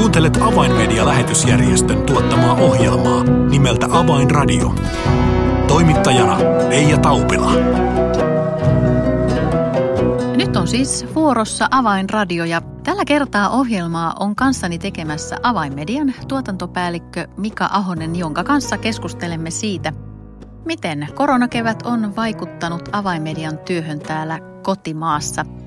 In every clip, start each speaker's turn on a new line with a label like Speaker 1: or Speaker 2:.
Speaker 1: Kuuntelet Avainmedia-lähetysjärjestön tuottamaa ohjelmaa nimeltä Avainradio. Toimittajana Leija Taupila.
Speaker 2: Nyt on siis vuorossa Avainradio ja tällä kertaa ohjelmaa on kanssani tekemässä Avainmedian tuotantopäällikkö Mika Ahonen, jonka kanssa keskustelemme siitä, miten koronakevät on vaikuttanut Avainmedian työhön täällä kotimaassa –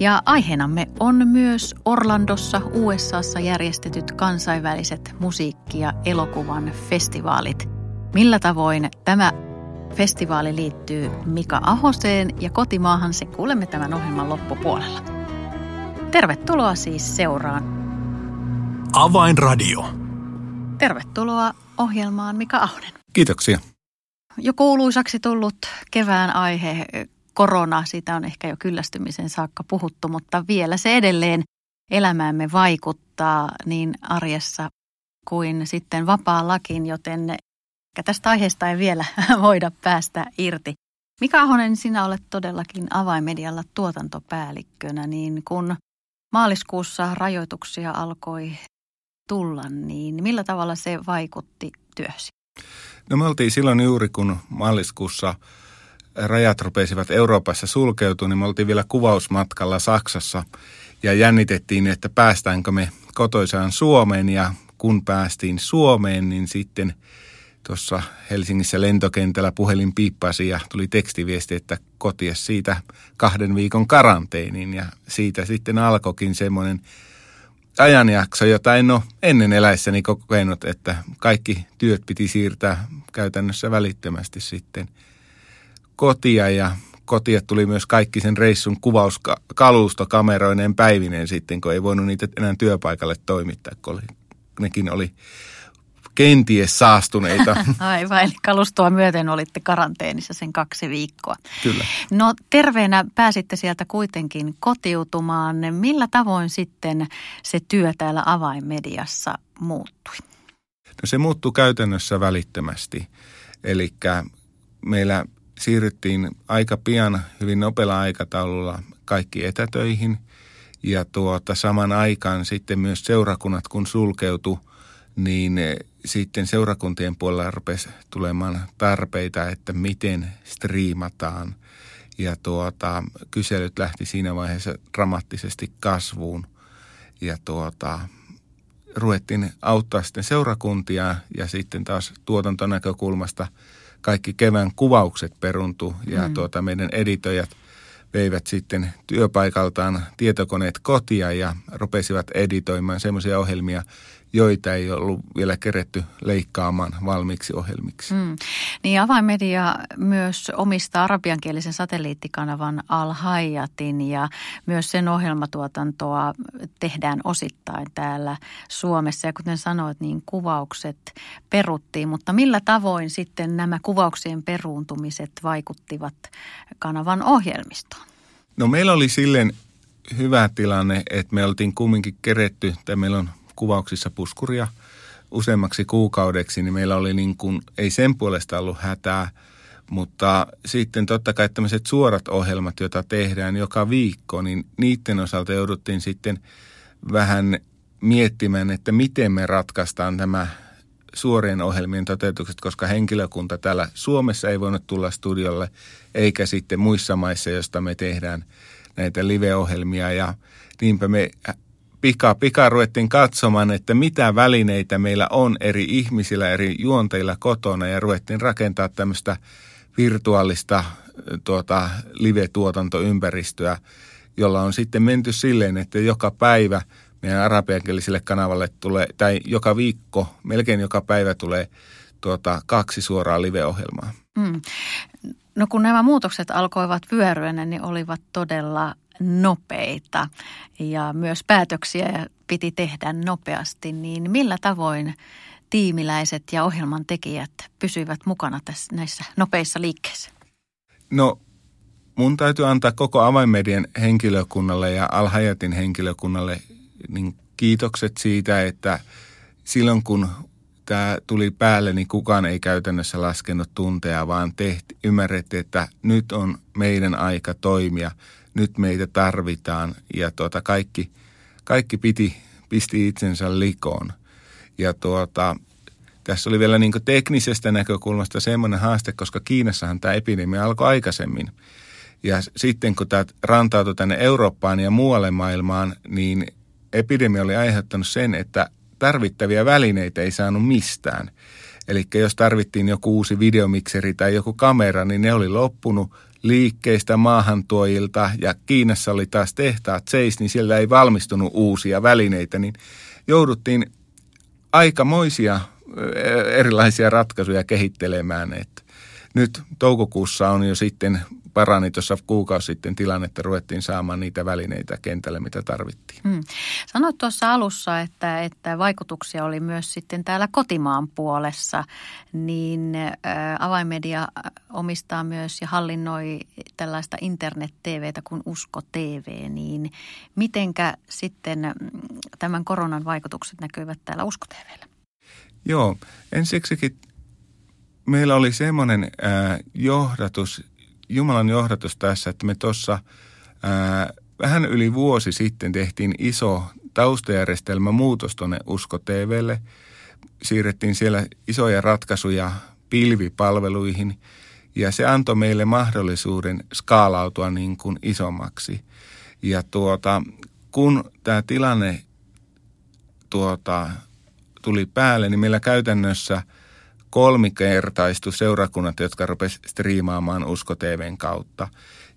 Speaker 2: ja aiheenamme on myös Orlandossa USAssa järjestetyt kansainväliset musiikki- ja elokuvan festivaalit. Millä tavoin tämä festivaali liittyy Mika Ahoseen ja kotimaahan se kuulemme tämän ohjelman loppupuolella. Tervetuloa siis seuraan.
Speaker 1: Avainradio.
Speaker 2: Tervetuloa ohjelmaan Mika Ahonen.
Speaker 3: Kiitoksia.
Speaker 2: Jo kuuluisaksi tullut kevään aihe korona, siitä on ehkä jo kyllästymisen saakka puhuttu, mutta vielä se edelleen elämäämme vaikuttaa niin arjessa kuin sitten vapaa-lakin, joten tästä aiheesta ei vielä voida päästä irti. Mika Ahonen, sinä olet todellakin avaimedialla tuotantopäällikkönä, niin kun maaliskuussa rajoituksia alkoi tulla, niin millä tavalla se vaikutti työsi?
Speaker 3: No me oltiin silloin juuri, kun maaliskuussa rajat rupesivat Euroopassa sulkeutua, niin me oltiin vielä kuvausmatkalla Saksassa ja jännitettiin, että päästäänkö me kotoisaan Suomeen. Ja kun päästiin Suomeen, niin sitten tuossa Helsingissä lentokentällä puhelin piippasi ja tuli tekstiviesti, että kotia siitä kahden viikon karanteeniin. Ja siitä sitten alkoikin semmoinen ajanjakso, jota en ole ennen eläissäni kokenut, että kaikki työt piti siirtää käytännössä välittömästi sitten – kotia ja kotia tuli myös kaikki sen reissun kuvauskalusto kameroineen päivineen sitten, kun ei voinut niitä enää työpaikalle toimittaa, kun oli, nekin oli kenties saastuneita.
Speaker 2: Aivan, eli kalustoa myöten olitte karanteenissa sen kaksi viikkoa.
Speaker 3: Kyllä.
Speaker 2: No terveenä pääsitte sieltä kuitenkin kotiutumaan. Millä tavoin sitten se työ täällä avainmediassa muuttui?
Speaker 3: No se muuttui käytännössä välittömästi. Eli meillä siirryttiin aika pian hyvin nopealla aikataululla kaikki etätöihin ja tuota, saman aikaan sitten myös seurakunnat kun sulkeutu, niin eh, sitten seurakuntien puolella rupesi tulemaan tarpeita, että miten striimataan. Ja tuota, kyselyt lähti siinä vaiheessa dramaattisesti kasvuun. Ja tuota, ruvettiin auttaa sitten seurakuntia ja sitten taas tuotantonäkökulmasta – kaikki kevään kuvaukset peruntu ja mm. tuota, meidän editoijat veivät sitten työpaikaltaan tietokoneet kotia ja rupesivat editoimaan semmoisia ohjelmia, joita ei ollut vielä keretty leikkaamaan valmiiksi ohjelmiksi. Mm.
Speaker 2: Niin avainmedia myös omistaa arabiankielisen satelliittikanavan Al Hayatin ja myös sen ohjelmatuotantoa tehdään osittain täällä Suomessa. Ja kuten sanoit, niin kuvaukset peruttiin, mutta millä tavoin sitten nämä kuvauksien peruuntumiset vaikuttivat kanavan ohjelmistoon?
Speaker 3: No meillä oli silleen hyvä tilanne, että me oltiin kumminkin keretty, tai meillä on kuvauksissa puskuria useammaksi kuukaudeksi, niin meillä oli niin kuin, ei sen puolesta ollut hätää, mutta sitten totta kai tämmöiset suorat ohjelmat, joita tehdään joka viikko, niin niiden osalta jouduttiin sitten vähän miettimään, että miten me ratkaistaan tämä suorien ohjelmien toteutukset, koska henkilökunta täällä Suomessa ei voinut tulla studiolle, eikä sitten muissa maissa, joista me tehdään näitä live-ohjelmia. Ja niinpä me pika, pika ruvettiin katsomaan, että mitä välineitä meillä on eri ihmisillä, eri juonteilla kotona ja ruvettiin rakentaa tämmöistä virtuaalista tuota, live-tuotantoympäristöä, jolla on sitten menty silleen, että joka päivä meidän arabiankieliselle kanavalle tulee, tai joka viikko, melkein joka päivä tulee tuota, kaksi suoraa live-ohjelmaa. Mm.
Speaker 2: No kun nämä muutokset alkoivat vyöryä, niin olivat todella nopeita ja myös päätöksiä piti tehdä nopeasti, niin millä tavoin tiimiläiset ja ohjelman tekijät pysyivät mukana tässä, näissä nopeissa liikkeissä?
Speaker 3: No mun täytyy antaa koko avainmedian henkilökunnalle ja Alhajatin henkilökunnalle niin kiitokset siitä, että silloin kun tämä tuli päälle, niin kukaan ei käytännössä laskenut tunteja, vaan tehti, ymmärrettiin, että nyt on meidän aika toimia – nyt meitä tarvitaan ja tuota kaikki, kaikki piti, pisti itsensä likoon. Ja tuota, tässä oli vielä niin teknisestä näkökulmasta semmoinen haaste, koska Kiinassahan tämä epidemia alkoi aikaisemmin. Ja sitten kun tämä rantautui tänne Eurooppaan ja muualle maailmaan, niin epidemia oli aiheuttanut sen, että tarvittavia välineitä ei saanut mistään. Eli jos tarvittiin joku uusi videomikseri tai joku kamera, niin ne oli loppunut liikkeistä maahantuojilta ja Kiinassa oli taas tehtaat seis, niin siellä ei valmistunut uusia välineitä, niin jouduttiin aikamoisia erilaisia ratkaisuja kehittelemään. Et nyt toukokuussa on jo sitten parani tuossa kuukausi sitten tilanne, että ruvettiin saamaan niitä välineitä kentälle, mitä tarvittiin. Hmm.
Speaker 2: Sanoit tuossa alussa, että, että vaikutuksia oli myös sitten täällä kotimaan puolessa, niin avaimedia omistaa myös ja hallinnoi tällaista internet-TVtä kuin Usko TV, niin mitenkä sitten mm, tämän koronan vaikutukset näkyvät täällä Usko TVllä?
Speaker 3: Joo, ensiksikin meillä oli semmoinen äh, johdatus, Jumalan johdatus tässä, että me tuossa vähän yli vuosi sitten tehtiin iso taustajärjestelmä muutos tuonne Usko TVlle. Siirrettiin siellä isoja ratkaisuja pilvipalveluihin ja se antoi meille mahdollisuuden skaalautua niin kuin isommaksi. Ja tuota, kun tämä tilanne tuota, tuli päälle, niin meillä käytännössä kolmikertaistu seurakunnat, jotka rupesivat striimaamaan Usko TVn kautta.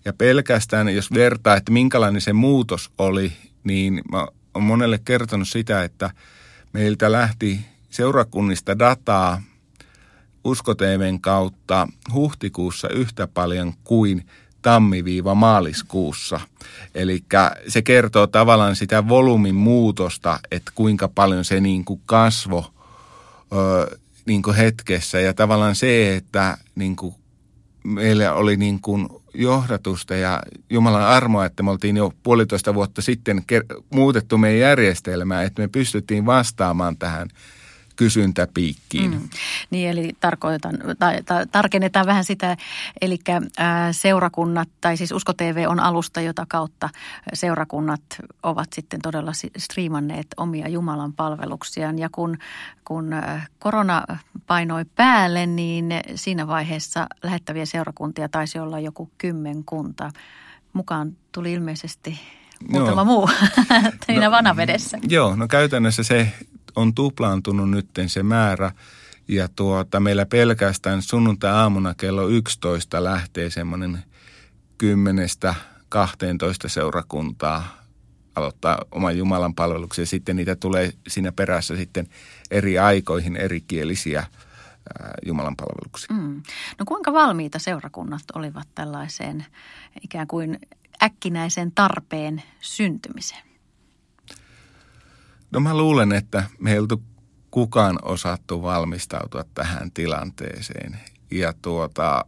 Speaker 3: Ja pelkästään, jos vertaa, että minkälainen se muutos oli, niin mä olen monelle kertonut sitä, että meiltä lähti seurakunnista dataa Usko TVn kautta huhtikuussa yhtä paljon kuin tammi-maaliskuussa. Eli se kertoo tavallaan sitä volyymin muutosta, että kuinka paljon se niin kuin kasvo ö, niin kuin hetkessä. Ja tavallaan se, että niin kuin meillä oli niin kuin johdatusta ja Jumalan armoa, että me oltiin jo puolitoista vuotta sitten muutettu meidän järjestelmää, että me pystyttiin vastaamaan tähän – kysyntäpiikkiin. Mm.
Speaker 2: Niin, eli tarkoitan, tai, tai, tarkennetaan vähän sitä, eli ää, seurakunnat, tai siis Usko TV on alusta, jota kautta seurakunnat ovat sitten todella striimanneet omia Jumalan palveluksiaan. Ja kun, kun korona painoi päälle, niin siinä vaiheessa lähettäviä seurakuntia taisi olla joku kymmenkunta. Mukaan tuli ilmeisesti muutama Joo. muu siinä no, vanavedessä.
Speaker 3: Joo, no käytännössä se on tuplaantunut nyt se määrä. Ja tuota, meillä pelkästään sunnuntai-aamuna kello 11 lähtee semmoinen 10 12 seurakuntaa aloittaa oman Jumalan palveluksen. Sitten niitä tulee siinä perässä sitten eri aikoihin erikielisiä Jumalan palveluksia. Mm.
Speaker 2: No kuinka valmiita seurakunnat olivat tällaiseen ikään kuin äkkinäisen tarpeen syntymiseen?
Speaker 3: No mä luulen, että me ei oltu kukaan osattu valmistautua tähän tilanteeseen. Ja tuota,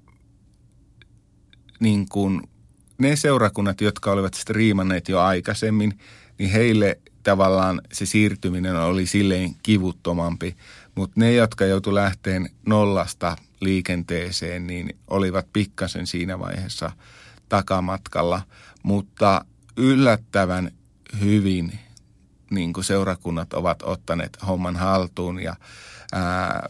Speaker 3: niin kuin ne seurakunnat, jotka olivat striimanneet jo aikaisemmin, niin heille tavallaan se siirtyminen oli silleen kivuttomampi. Mutta ne, jotka joutu lähteen nollasta liikenteeseen, niin olivat pikkasen siinä vaiheessa takamatkalla. Mutta yllättävän hyvin niin kuin seurakunnat ovat ottaneet homman haltuun ja ää,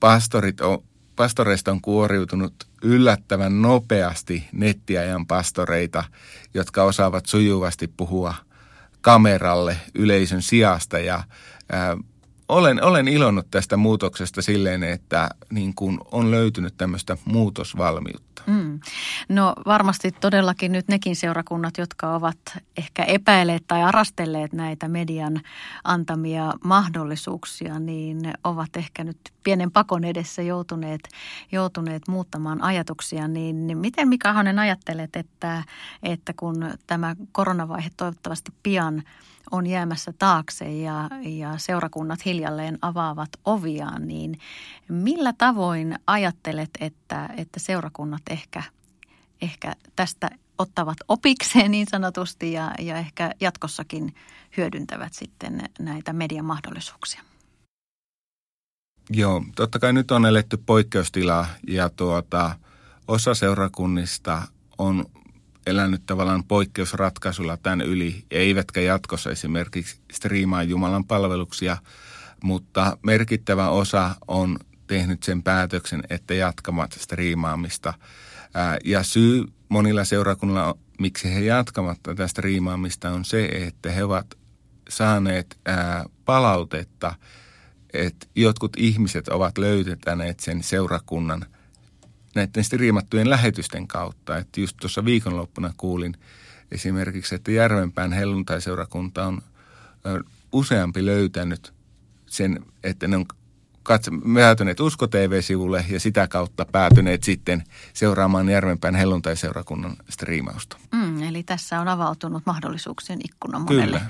Speaker 3: pastorit on, pastoreista on kuoriutunut yllättävän nopeasti nettiajan pastoreita, jotka osaavat sujuvasti puhua kameralle yleisön sijasta ja ää, olen, olen ilonnut tästä muutoksesta silleen, että niin kuin on löytynyt tämmöistä muutosvalmiutta. Mm.
Speaker 2: No varmasti todellakin nyt nekin seurakunnat, jotka ovat ehkä epäilleet tai arastelleet näitä median antamia mahdollisuuksia, niin ovat ehkä nyt pienen pakon edessä joutuneet, joutuneet muuttamaan ajatuksia. Niin miten Mika Hanen ajattelet, että, että kun tämä koronavaihe toivottavasti pian – on jäämässä taakse ja, ja seurakunnat hiljalleen avaavat oviaan, niin millä tavoin ajattelet, että, että seurakunnat ehkä, ehkä tästä ottavat opikseen niin sanotusti ja, ja ehkä jatkossakin hyödyntävät sitten näitä median mahdollisuuksia?
Speaker 3: Joo, totta kai nyt on eletty poikkeustilaa ja tuota, osa seurakunnista on elänyt tavallaan poikkeusratkaisulla tämän yli, eivätkä jatkossa esimerkiksi striimaa Jumalan palveluksia, mutta merkittävä osa on tehnyt sen päätöksen, että jatkamat striimaamista. Ja syy monilla seurakunnilla, miksi he jatkavat tätä striimaamista, on se, että he ovat saaneet palautetta, että jotkut ihmiset ovat löytäneet sen seurakunnan näiden striimattujen lähetysten kautta. Että just tuossa viikonloppuna kuulin esimerkiksi, että Järvenpään helluntaiseurakunta on useampi löytänyt sen, että ne on katso, päätyneet Usko TV-sivulle ja sitä kautta päätyneet sitten seuraamaan Järvenpään helluntaiseurakunnan striimausta.
Speaker 2: Mm, eli tässä on avautunut mahdollisuuksien ikkuna monelle,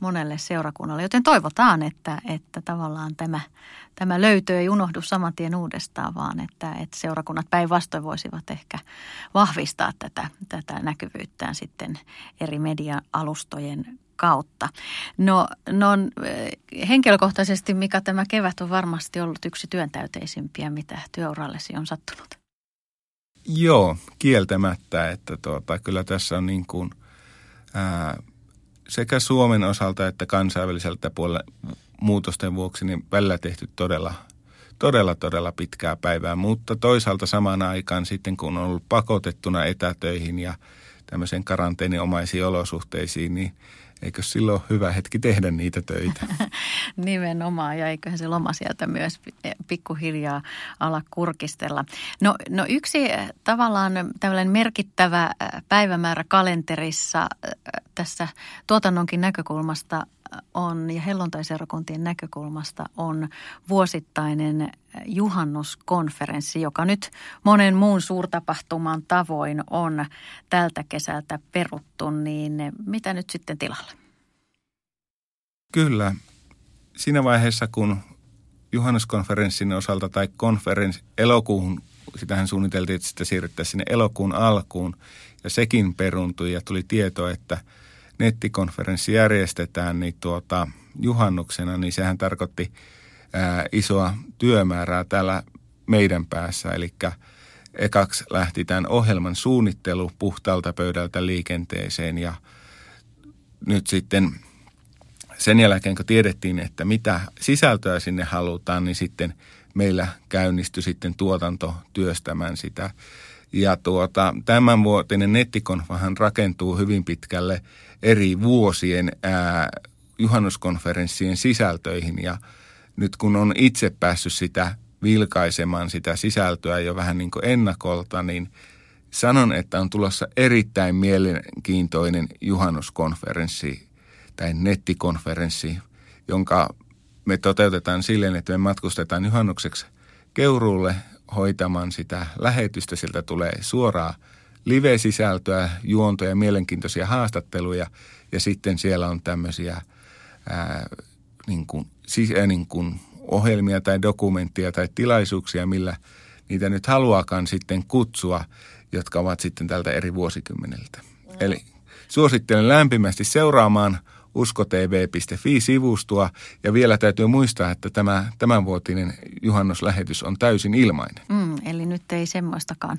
Speaker 2: monelle seurakunnalle, joten toivotaan, että, että tavallaan tämä, tämä löytö ei unohdu saman tien uudestaan, vaan että, että seurakunnat päinvastoin voisivat ehkä vahvistaa tätä, tätä näkyvyyttään sitten eri media-alustojen kautta. No, no henkilökohtaisesti, mikä tämä kevät on varmasti ollut yksi työntäyteisimpiä, mitä työurallesi on sattunut.
Speaker 3: Joo, kieltämättä, että tuota, kyllä tässä on niin kuin, ää, sekä Suomen osalta että kansainväliseltä puolella muutosten vuoksi niin välillä tehty todella, todella, todella pitkää päivää. Mutta toisaalta samaan aikaan sitten, kun on ollut pakotettuna etätöihin ja tämmöisen karanteeninomaisiin olosuhteisiin, niin – eikö silloin ole hyvä hetki tehdä niitä töitä?
Speaker 2: Nimenomaan, ja eiköhän se loma sieltä myös pikkuhiljaa ala kurkistella. No, no yksi eh, tavallaan tällainen merkittävä eh, päivämäärä kalenterissa eh, tässä tuotannonkin näkökulmasta on ja hellontaiseurakuntien näkökulmasta on vuosittainen juhannuskonferenssi, joka nyt monen muun suurtapahtuman tavoin on tältä kesältä peruttu, niin mitä nyt sitten tilalle?
Speaker 3: Kyllä. Siinä vaiheessa, kun juhannuskonferenssin osalta tai konferenssi elokuun, sitähän suunniteltiin, että sitä siirryttäisiin sinne elokuun alkuun, ja sekin peruntui ja tuli tieto, että nettikonferenssi järjestetään, niin tuota, juhannuksena, niin sehän tarkoitti – ää, isoa työmäärää täällä meidän päässä. Eli ekaksi lähti tämän ohjelman suunnittelu puhtaalta pöydältä liikenteeseen ja nyt sitten sen jälkeen, kun tiedettiin, että mitä sisältöä sinne halutaan, niin sitten meillä käynnistyi sitten tuotanto työstämään sitä. Ja tuota, tämänvuotinen nettikonfahan rakentuu hyvin pitkälle eri vuosien ää, juhannuskonferenssien sisältöihin. Ja – nyt kun on itse päässyt sitä vilkaisemaan sitä sisältöä jo vähän niin kuin ennakolta, niin sanon, että on tulossa erittäin mielenkiintoinen juhannuskonferenssi tai nettikonferenssi, jonka me toteutetaan silleen, että me matkustetaan juhannukseksi Keuruulle hoitamaan sitä lähetystä. Sieltä tulee suoraa live-sisältöä, juontoja, mielenkiintoisia haastatteluja ja sitten siellä on tämmöisiä ää, niin kuin, siis, niin kuin ohjelmia tai dokumenttia tai tilaisuuksia, millä niitä nyt haluakaan sitten kutsua, jotka ovat sitten tältä eri vuosikymmeneltä. Mm. Eli suosittelen lämpimästi seuraamaan uskotv.fi-sivustoa ja vielä täytyy muistaa, että tämä tämänvuotinen juhannuslähetys on täysin ilmainen.
Speaker 2: Mm, eli nyt ei semmoistakaan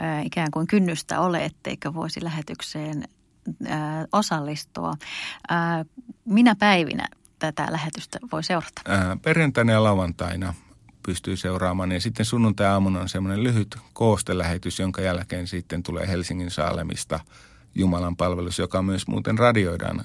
Speaker 2: äh, ikään kuin kynnystä ole, etteikö voisi lähetykseen äh, osallistua. Äh, minä päivinä tätä lähetystä voi seurata?
Speaker 3: Ää, perjantaina ja lauantaina pystyy seuraamaan. Ja sitten sunnuntai-aamuna on semmoinen lyhyt koostelähetys, jonka jälkeen sitten tulee Helsingin Saalemista Jumalan palvelus, joka myös muuten radioidaan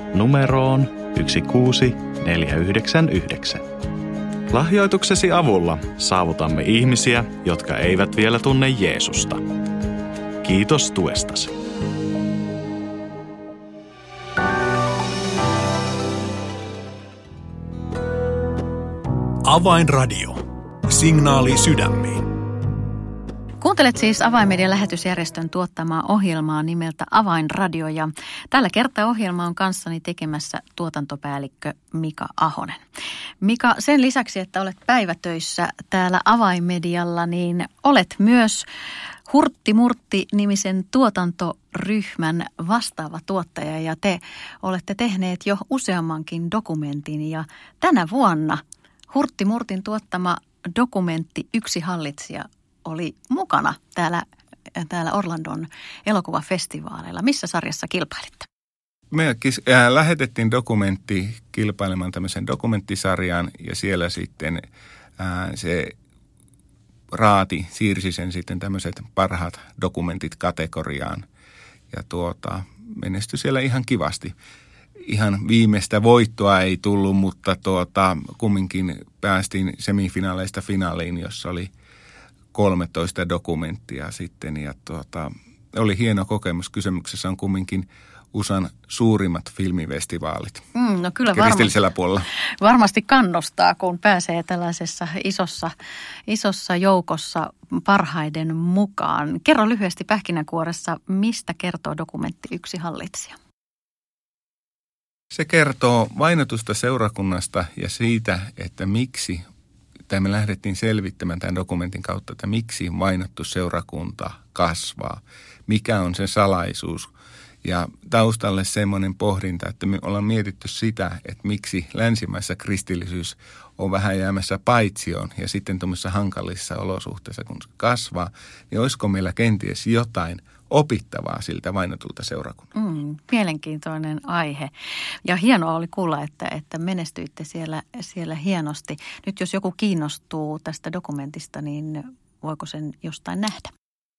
Speaker 4: numeroon 16499. Lahjoituksesi avulla saavutamme ihmisiä, jotka eivät vielä tunne Jeesusta. Kiitos tuestasi.
Speaker 1: Avainradio. Signaali sydämiin.
Speaker 2: Kuuntelet siis Avainmedian lähetysjärjestön tuottamaa ohjelmaa nimeltä Avainradio ja tällä kertaa ohjelma on kanssani tekemässä tuotantopäällikkö Mika Ahonen. Mika, sen lisäksi, että olet päivätöissä täällä Avainmedialla, niin olet myös Hurtti Murtti-nimisen tuotantoryhmän vastaava tuottaja ja te olette tehneet jo useammankin dokumentin ja tänä vuonna Hurtti Murtin tuottama dokumentti Yksi hallitsija oli mukana täällä, täällä Orlandon elokuvafestivaaleilla. Missä sarjassa kilpailitte?
Speaker 3: Me äh, lähetettiin dokumentti kilpailemaan tämmöisen dokumenttisarjaan ja siellä sitten äh, se raati siirsi sen sitten tämmöiset parhaat dokumentit kategoriaan ja tuota, menestyi siellä ihan kivasti. Ihan viimeistä voittoa ei tullut, mutta tuota, kumminkin päästiin semifinaaleista finaaliin, jossa oli – 13 dokumenttia sitten ja tuota, oli hieno kokemus. Kysymyksessä on kumminkin USAn suurimmat filmifestivaalit
Speaker 2: mm, no kyllä
Speaker 3: varmasti, puolella.
Speaker 2: Varmasti kannustaa, kun pääsee tällaisessa isossa, isossa joukossa parhaiden mukaan. Kerro lyhyesti pähkinänkuoressa, mistä kertoo dokumentti Yksi hallitsija?
Speaker 3: Se kertoo vainotusta seurakunnasta ja siitä, että miksi tai me lähdettiin selvittämään tämän dokumentin kautta, että miksi vainottu seurakunta kasvaa, mikä on se salaisuus. Ja taustalle semmoinen pohdinta, että me ollaan mietitty sitä, että miksi länsimaissa kristillisyys on vähän jäämässä paitsioon ja sitten tuommoisissa hankalissa olosuhteissa, kun se kasvaa, niin olisiko meillä kenties jotain opittavaa siltä vainotulta seurakunnalta.
Speaker 2: Mm, mielenkiintoinen aihe. Ja hienoa oli kuulla, että, että menestyitte siellä, siellä hienosti. Nyt jos joku kiinnostuu tästä dokumentista, niin voiko sen jostain nähdä?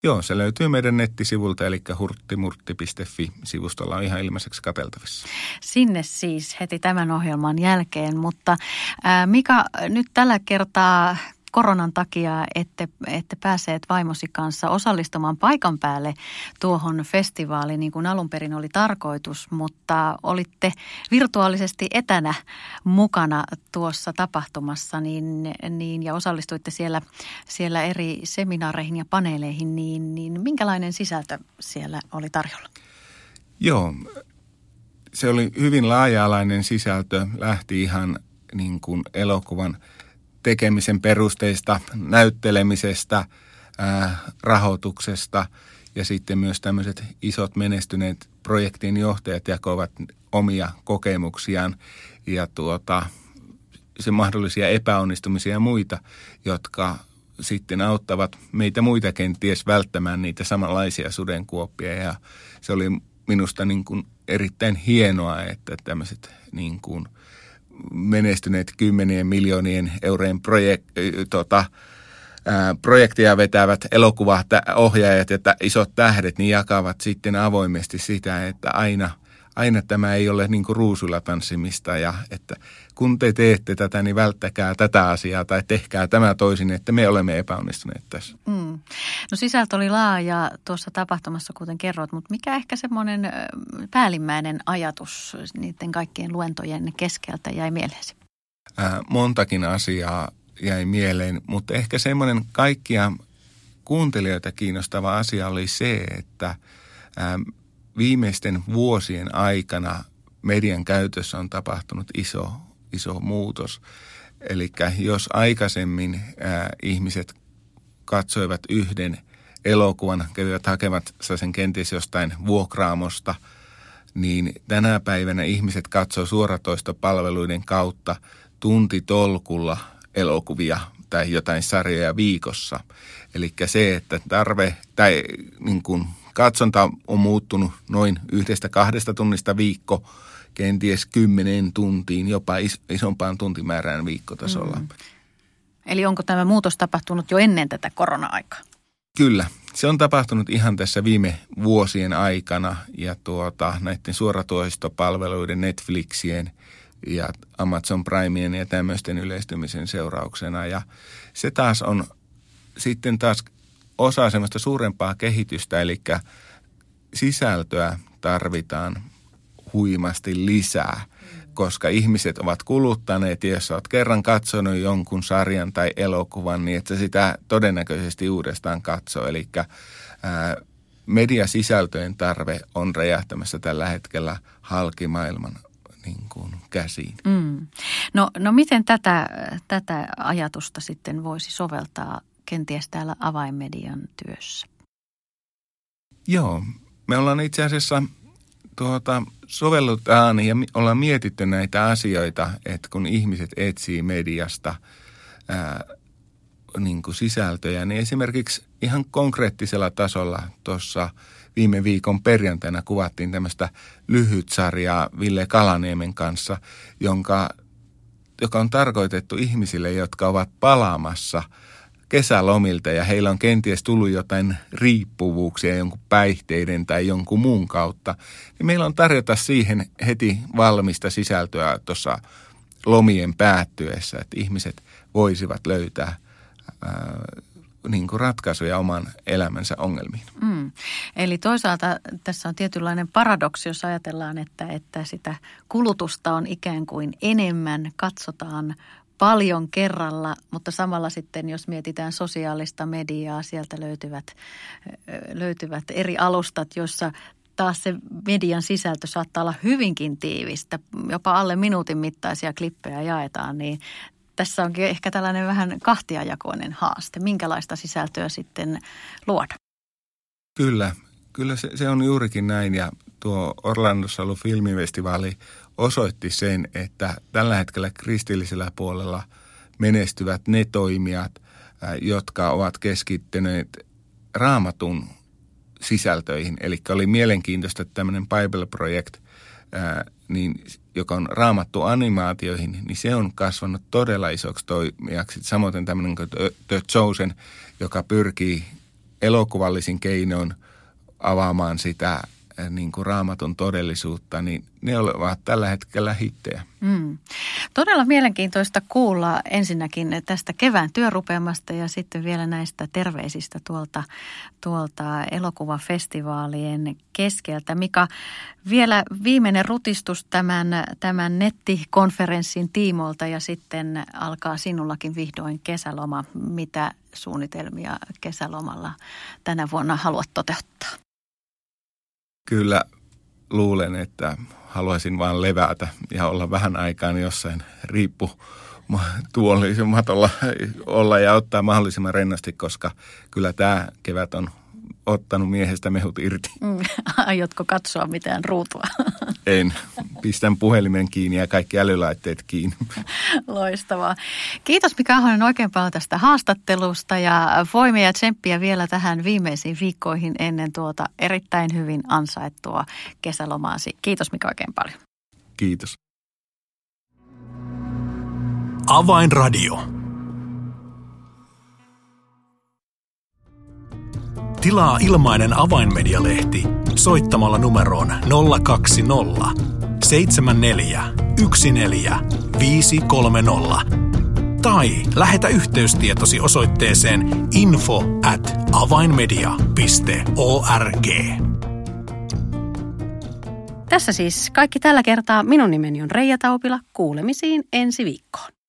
Speaker 3: Joo, se löytyy meidän nettisivulta, eli hurttimurtti.fi-sivustolla on ihan ilmaiseksi kateltavissa.
Speaker 2: Sinne siis heti tämän ohjelman jälkeen, mutta ää, Mika, nyt tällä kertaa koronan takia ette, ette pääseet vaimosi kanssa osallistumaan paikan päälle tuohon festivaaliin niin kuin alun perin oli tarkoitus, mutta olitte virtuaalisesti etänä mukana tuossa tapahtumassa niin, niin, ja osallistuitte siellä, siellä eri seminaareihin ja paneeleihin, niin, niin minkälainen sisältö siellä oli tarjolla?
Speaker 3: Joo, se oli hyvin laaja-alainen sisältö, lähti ihan niin kuin elokuvan – tekemisen perusteista, näyttelemisestä, ää, rahoituksesta ja sitten myös tämmöiset isot menestyneet projektin johtajat jakoivat omia kokemuksiaan ja tuota, se mahdollisia epäonnistumisia ja muita, jotka sitten auttavat meitä muita kenties välttämään niitä samanlaisia sudenkuoppia. Ja se oli minusta niin kuin erittäin hienoa, että tämmöiset niin kuin – menestyneet kymmenien miljoonien eurojen projek, tota, ää, projekteja vetävät elokuvaohjaajat ja isot tähdet, niin jakavat sitten avoimesti sitä, että aina, aina tämä ei ole niin kuin ruusulla tanssimista ja että kun te teette tätä, niin välttäkää tätä asiaa tai tehkää tämä toisin, että me olemme epäonnistuneet tässä. Mm.
Speaker 2: No sisältö oli laaja tuossa tapahtumassa, kuten kerrot, mutta mikä ehkä semmoinen päällimmäinen ajatus niiden kaikkien luentojen keskeltä jäi mieleesi?
Speaker 3: Äh, montakin asiaa jäi mieleen, mutta ehkä semmoinen kaikkia kuuntelijoita kiinnostava asia oli se, että äh, viimeisten vuosien aikana median käytössä on tapahtunut iso iso muutos. Eli jos aikaisemmin ää, ihmiset katsoivat yhden elokuvan, kävivät hakevat sen kenties jostain vuokraamosta, niin tänä päivänä ihmiset katsoo suoratoistopalveluiden kautta tuntitolkulla elokuvia tai jotain sarjoja viikossa. Eli se, että tarve tai niin kuin katsonta on muuttunut noin yhdestä kahdesta tunnista viikko kenties kymmeneen tuntiin, jopa is, isompaan tuntimäärään viikkotasolla. Mm.
Speaker 2: Eli onko tämä muutos tapahtunut jo ennen tätä korona-aikaa?
Speaker 3: Kyllä, se on tapahtunut ihan tässä viime vuosien aikana ja tuota, näiden suoratoistopalveluiden, Netflixien ja Amazon Primeen ja tämmöisten yleistymisen seurauksena. Ja se taas on sitten taas osa semmoista suurempaa kehitystä, eli sisältöä tarvitaan huimasti lisää. koska ihmiset ovat kuluttaneet, ja jos olet kerran katsonut jonkun sarjan tai elokuvan, niin että sitä todennäköisesti uudestaan katsoo. Eli mediasisältöjen tarve on räjähtämässä tällä hetkellä halkimaailman niin kuin käsiin. Mm.
Speaker 2: No, no miten tätä, tätä ajatusta sitten voisi soveltaa kenties täällä avainmedian työssä?
Speaker 3: Joo, me ollaan itse asiassa tuota, sovellutaan ja ollaan mietitty näitä asioita, että kun ihmiset etsii mediasta ää, niin kuin sisältöjä, niin esimerkiksi ihan konkreettisella tasolla tuossa viime viikon perjantaina kuvattiin tämmöistä lyhytsarjaa Ville Kalaniemen kanssa, jonka, joka on tarkoitettu ihmisille, jotka ovat palaamassa – kesälomilta ja heillä on kenties tullut jotain riippuvuuksia jonkun päihteiden tai jonkun muun kautta, niin meillä on tarjota siihen heti valmista sisältöä tuossa lomien päättyessä, että ihmiset voisivat löytää ää, niin kuin ratkaisuja oman elämänsä ongelmiin. Mm.
Speaker 2: Eli toisaalta tässä on tietynlainen paradoksi, jos ajatellaan, että, että sitä kulutusta on ikään kuin enemmän, katsotaan paljon kerralla, mutta samalla sitten jos mietitään sosiaalista mediaa, sieltä löytyvät, löytyvät eri alustat, joissa taas se median sisältö saattaa olla hyvinkin tiivistä, jopa alle minuutin mittaisia klippejä jaetaan, niin tässä onkin ehkä tällainen vähän kahtiajakoinen haaste. Minkälaista sisältöä sitten luoda?
Speaker 3: Kyllä, kyllä se, se on juurikin näin ja tuo Orlandossa ollut filmifestivaali osoitti sen, että tällä hetkellä kristillisellä puolella menestyvät ne toimijat, jotka ovat keskittyneet raamatun sisältöihin. Eli oli mielenkiintoista, että tämmöinen Bible Project, niin, joka on raamattu animaatioihin, niin se on kasvanut todella isoksi toimijaksi. Samoin tämmöinen kuin The Chosen, joka pyrkii elokuvallisin keinoin avaamaan sitä niin kuin raamatun todellisuutta, niin ne ovat tällä hetkellä hittejä. Mm.
Speaker 2: Todella mielenkiintoista kuulla ensinnäkin tästä kevään työrupeamasta ja sitten vielä näistä terveisistä tuolta, tuolta elokuvafestivaalien keskeltä. Mikä vielä viimeinen rutistus tämän, tämän nettikonferenssin tiimoilta ja sitten alkaa sinullakin vihdoin kesäloma. Mitä suunnitelmia kesälomalla tänä vuonna haluat toteuttaa?
Speaker 3: Kyllä luulen, että haluaisin vain levätä ja olla vähän aikaan jossain riippu tuollisematolla olla ja ottaa mahdollisimman rennasti, koska kyllä tämä kevät on ottanut miehestä mehut irti. Mm.
Speaker 2: Aiotko katsoa mitään ruutua?
Speaker 3: En. Pistän puhelimen kiinni ja kaikki älylaitteet kiinni.
Speaker 2: Loistavaa. Kiitos Mika Ahonen oikein paljon tästä haastattelusta ja voimia ja tsemppiä vielä tähän viimeisiin viikkoihin ennen tuota erittäin hyvin ansaittua kesälomaasi. Kiitos Mika oikein paljon.
Speaker 3: Kiitos.
Speaker 1: Avainradio. Tilaa ilmainen avainmedialehti soittamalla numeroon 020 74 14 tai lähetä yhteystietosi osoitteeseen info at avainmedia.org.
Speaker 2: Tässä siis kaikki tällä kertaa. Minun nimeni on Reija Taupila. Kuulemisiin ensi viikkoon.